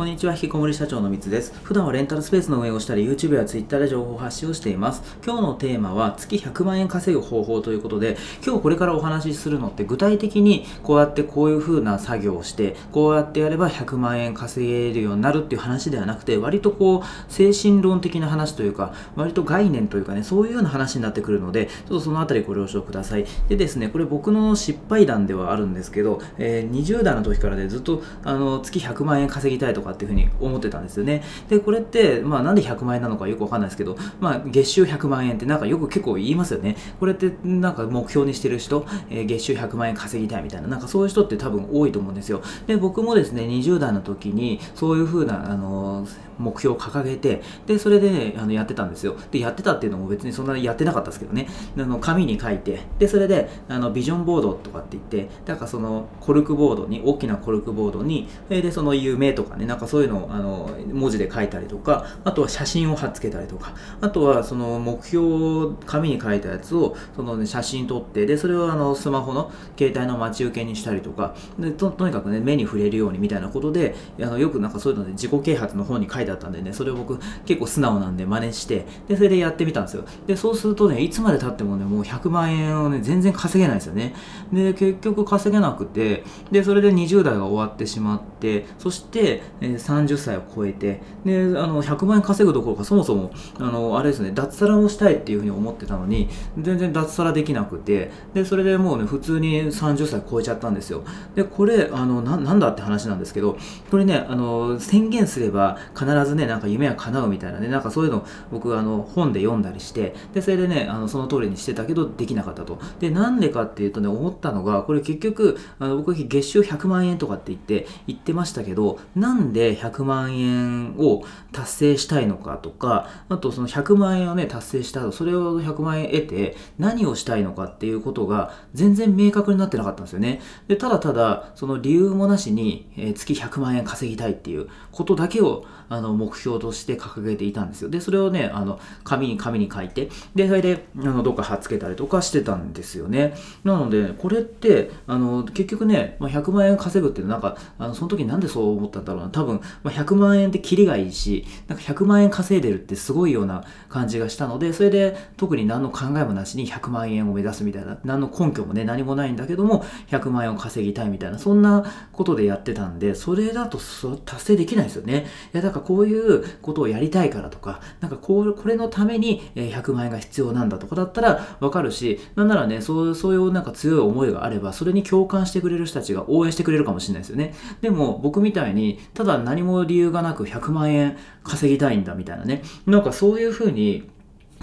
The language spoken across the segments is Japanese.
こんにちは、引きこもり社長のみつです。普段はレンタルスペースの運営をしたり、YouTube や Twitter で情報発信をしています。今日のテーマは、月100万円稼ぐ方法ということで、今日これからお話しするのって、具体的にこうやってこういう風な作業をして、こうやってやれば100万円稼げるようになるっていう話ではなくて、割とこう、精神論的な話というか、割と概念というかね、そういうような話になってくるので、ちょっとそのあたりご了承ください。でですね、これ僕の失敗談ではあるんですけど、えー、20代の時からで、ね、ずっと、あの、月100万円稼ぎたいとかっていうふうに思ってたんですよね。で、これって、まあなんで100万円なのかよくわかんないですけど、まあ月収100万円ってなんかよく結構言いますよね。これってなんか目標にしてる人、えー、月収100万円稼ぎたいみたいな、なんかそういう人って多分多いと思うんですよ。で、僕もですね、20代の時にそういうふうな、あの目標を掲げて、で、それで、ね、あのやってたんですよ。で、やってたっていうのも別にそんなにやってなかったですけどね、あの紙に書いて、で、それで、あのビジョンボードとかって言って、だからそのコルクボードに、大きなコルクボードに、で、その夢とかね、なんかそういうのをあの文字で書いたりとか、あとは写真を貼っつけたりとか、あとはその目標を紙に書いたやつを、その、ね、写真撮って、で、それをあのスマホの携帯の待ち受けにしたりとか、でととにかくね、目に触れるようにみたいなことで、あのよくなんかそういうので自己啓発の方に書いてあったんでね、それを僕結構素直なんで真似して、で、それでやってみたんですよ。で、そうするとね、いつまで経ってもね、もう100万円をね、全然稼げないですよね。で、結局稼げなくて、で、それで20代が終わってしまって、そして、えー、30歳を超えて、で、あの、100万円稼ぐどころか、そもそも、あの、あれですね、脱サラをしたいっていうふうに思ってたのに、全然脱サラできなくて、で、それでもうね、普通に30歳超えちゃったんですよ。で、これ、あの、な、なんだって話なんですけど、これね、あの、宣言すれば必ずね、なんか夢は叶うみたいなね、なんかそういうの僕あの本で読んだりして、で、それでね、あのその通りにしてたけどできなかったと。で、なんでかっていうとね、思ったのが、これ結局、あの僕月収100万円とかって言って、言ってましたけど、なんで100万円を達成したいのかとか、あとその100万円をね、達成した後、それを100万円得て何をしたいのかっていうことが全然明確になってなかったんですよね。で、ただただ、その理由もなしに、えー、月100万円稼ぎたいっていうことだけをあの目標として掲げていたんですよ。で、それをね、あの、紙に紙に書いて、で、それで、あの、どっか貼っつけたりとかしてたんですよね。なので、これって、あの、結局ね、まあ、100万円稼ぐっていうのは、なんか、あの、その時なんでそう思ったんだろうな。多分、まあ、100万円ってキリがいいし、なんか100万円稼いでるってすごいような感じがしたので、それで、特に何の考えもなしに100万円を目指すみたいな、何の根拠もね、何もないんだけども、100万円を稼ぎたいみたいな、そんなことでやってたんで、それだと達成できないですよね。や、だからこういうことをやりたいからとか、なんかこう、これのために100万円が必要なんだとかだったらわかるし、なんならね、そうそういうなんか強い思いがあれば、それに共感してくれる人たちが応援してくれるかもしれないですよね。でも僕みたいに、ただ何も理由がなく100万円稼ぎたいんだみたいなね、なんかそういうふうに、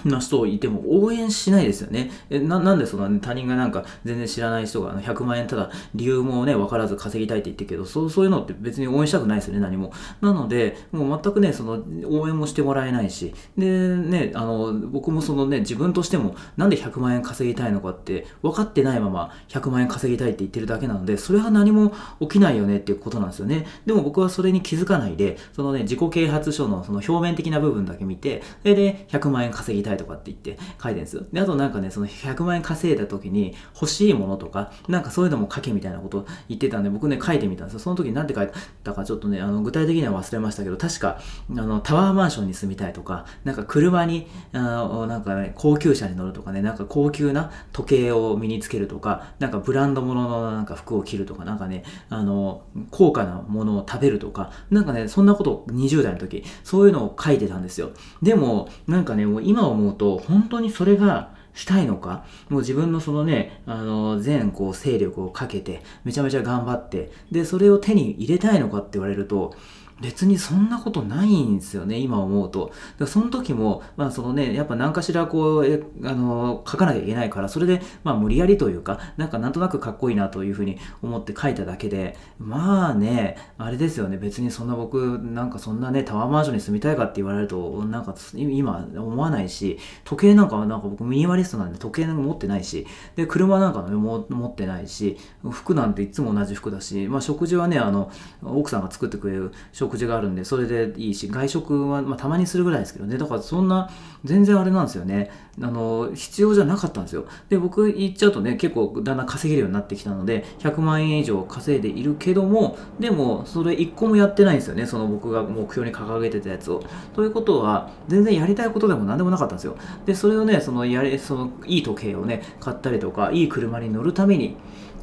な人いても応援しないですよね。えななんでそんな、ね、他人がなんか全然知らない人が100万円ただ理由もね、分からず稼ぎたいって言ってるけど、そうそういうのって別に応援したくないですよね、何も。なので、もう全くね、その応援もしてもらえないし、で、ね、あの、僕もそのね、自分としてもなんで100万円稼ぎたいのかって分かってないまま100万円稼ぎたいって言ってるだけなので、それは何も起きないよねっていうことなんですよね。でも僕はそれに気づかないで、そのね、自己啓発書のその表面的な部分だけ見て、それで100万円稼ぎたいとかって言って書いてるんですよ。で、あとなんかね、その100万円稼いだ時に欲しいものとか、なんかそういうのも書けみたいなこと言ってたんで、僕ね、書いてみたんですよ。その時に何て書いたかちょっとね、あの、具体的には忘れましたけど、確か、あの、タワーマンションに住みたいとか、なんか車に、あの、なんかね、高級車に乗るとかね、なんか高級な時計を身につけるとか、なんかブランド物のなんか服を着るとか、なんかね、あの、高価なものを食べるとか、なんかね、そんなことを20代の時、そういうのを書いてたんですよ。でも、なんかね、もう今思うと、本当にそれがしたいのか？もう自分のそのね、あの、全こう勢力をかけて、めちゃめちゃ頑張って、で、それを手に入れたいのかって言われると、別にそんなことないんですよね、今思うと。だその時も、まあそのね、やっぱ何かしらこう、えあの、書かなきゃいけないから、それで、まあ無理やりというか、なんかなんとなくかっこいいなというふうに思って書いただけで、まあね、あれですよね、別にそんな僕、なんかそんなね、タワーマンションに住みたいかって言われると、なんか今思わないし、時計なんかはなんか僕ミニマリストなんで時計なんか持ってないし、で、車なんかも持ってないし、服なんていつも同じ服だし、まあ食事はね、あの、奥さんが作ってくれる食食事があるんでそれでいいし外食は、まあ、たまにするぐらいですけどね。だからそんな全然あれなんですよね。あの必要じゃなかったんですよ。で僕言っちゃうとね結構だんだん稼げるようになってきたので100万円以上稼いでいるけどもでもそれ1個もやってないんですよね。その僕が目標に掲げてたやつを。ということは全然やりたいことでも何でもなかったんですよ。でそれをねそのやれそのいい時計をね買ったりとかいい車に乗るために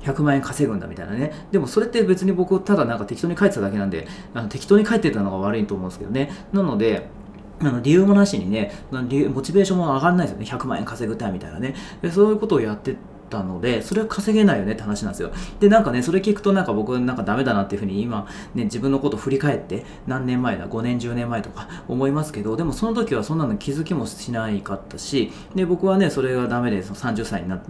100万円稼ぐんだみたいなね。でもそれって別に僕ただなんか適当に書いてただけなんで、あの適当に書いてたのが悪いと思うんですけどね。なので、あの理由もなしにね、モチベーションも上がらないですよね。100万円稼ぐたいみたいなね。でそういうことをやってたので、それは稼げないよねって話なんですよ。で、なんかね、それ聞くとなんか僕なんかダメだなっていうふうに今、ね、自分のこと振り返って何年前だ、5年、10年前とか思いますけど、でもその時はそんなの気づきもしないかったし、で、僕はね、それがダメでその30歳になっ、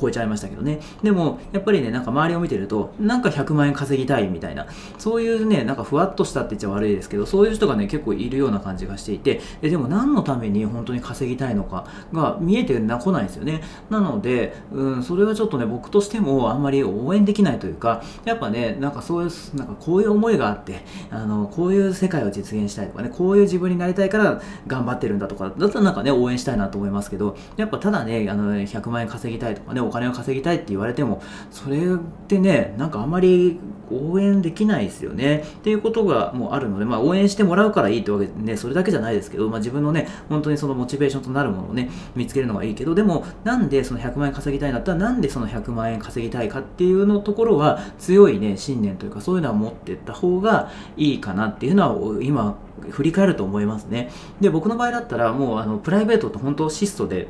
超えちゃいましたけどね。でも、やっぱりね、なんか周りを見てると、なんか100万円稼ぎたいみたいな、そういうね、なんかふわっとしたって言っちゃ悪いですけど、そういう人がね、結構いるような感じがしていて、ででも何のために本当に稼ぎたいのかが見えてこないんですよね。なので、うん、それはちょっとね、僕としてもあんまり応援できないというか、やっぱね、なんかそういう、なんかこういう思いがあって、あの、こういう世界を実現したいとかね、こういう自分になりたいから頑張ってるんだとか、だったらなんかね、応援したいなと思いますけど、やっぱただね、あの、100万円稼ぎたいとかね、お金を稼ぎたいって言われても、それってね、なんかあんまり応援できないですよね。っていうことがもうあるので、まあ応援してもらうからいいってわけでね、それだけじゃないですけど、まあ自分のね、本当にそのモチベーションとなるものをね、見つけるのがいいけど、でも、なんでその100万円稼ぎたいんだったら、なんでその100万円稼ぎたいかっていうのところは強いね信念というかそういうのは持ってった方がいいかなっていうのは今振り返ると思いますね。で僕の場合だったらもうあのプライベートと本当質素で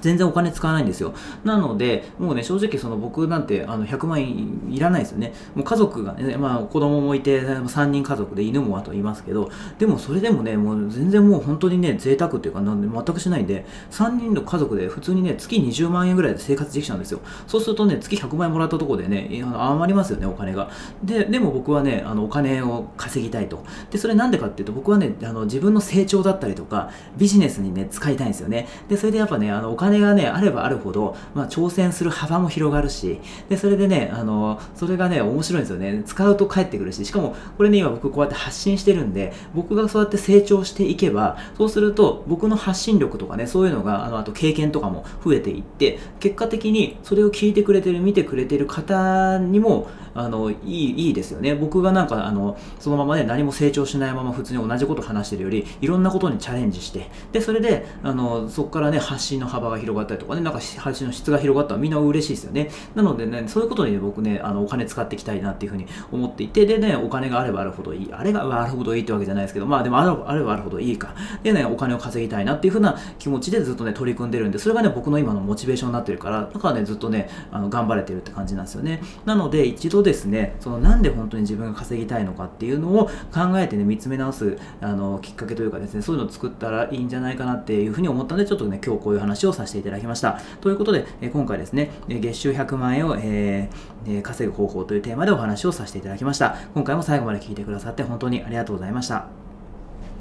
全然お金使わないんですよ。なので、もうね、正直その僕なんてあの100万円いらないですよね。もう家族がね、まあ子供もいて3人家族で犬もあといますけど、でもそれでもね、もう全然もう本当にね、贅沢っていうかなんで全くしないんで、3人の家族で普通にね、月20万円ぐらいで生活できちゃうんですよ。そうするとね、月100万円もらったところでね、余りますよね、お金が。で、でも僕はね、あのお金を稼ぎたいと。で、それなんでかっていうと、僕はね、あの自分の成長だったりとか、ビジネスにね、使いたいんですよね。で、それでやっぱね、あのお金金がね、あればあるほど、まあ、挑戦する幅も広がるし、で、それでね、あの、それがね、面白いんですよね。使うと返ってくるし、しかも、これね、今僕こうやって発信してるんで、僕がそうやって成長していけば、そうすると、僕の発信力とかね、そういうのが、あの、あと経験とかも増えていって、結果的にそれを聞いてくれてる、見てくれてる方にも、あの、いい、いいですよね。僕がなんか、あの、そのままね、何も成長しないまま普通に同じこと話してるより、いろんなことにチャレンジして、で、それで、あの、そこからね、発信の幅が広がったりとかね、なんか配信の質が広がったらみんな嬉しいですよね。なのでね、そういうことに、ね、僕ね、あのお金使っていきたいなっていうふうに思っていて、でね、お金があればあるほどいい。あれがあるほどいいってわけじゃないですけど、まあでもあればあればあるほどいいか。でね、お金を稼ぎたいなっていうふうな気持ちでずっとね、取り組んでるんで、それがね、僕の今のモチベーションになってるから、だからね、ずっとね、あの頑張れてるって感じなんですよね。なので、一度ですね、そのなんで本当に自分が稼ぎたいのかっていうのを考えてね、見つめ直すあのきっかけというかですね、そういうのを作ったらいいんじゃないかなっていうふうに思ったので、ちょっとね、今日こういう話をささせていただきました。ということで、え今回ですね、月収100万円を、えー、稼ぐ方法というテーマでお話をさせていただきました。今回も最後まで聞いてくださって本当にありがとうございました。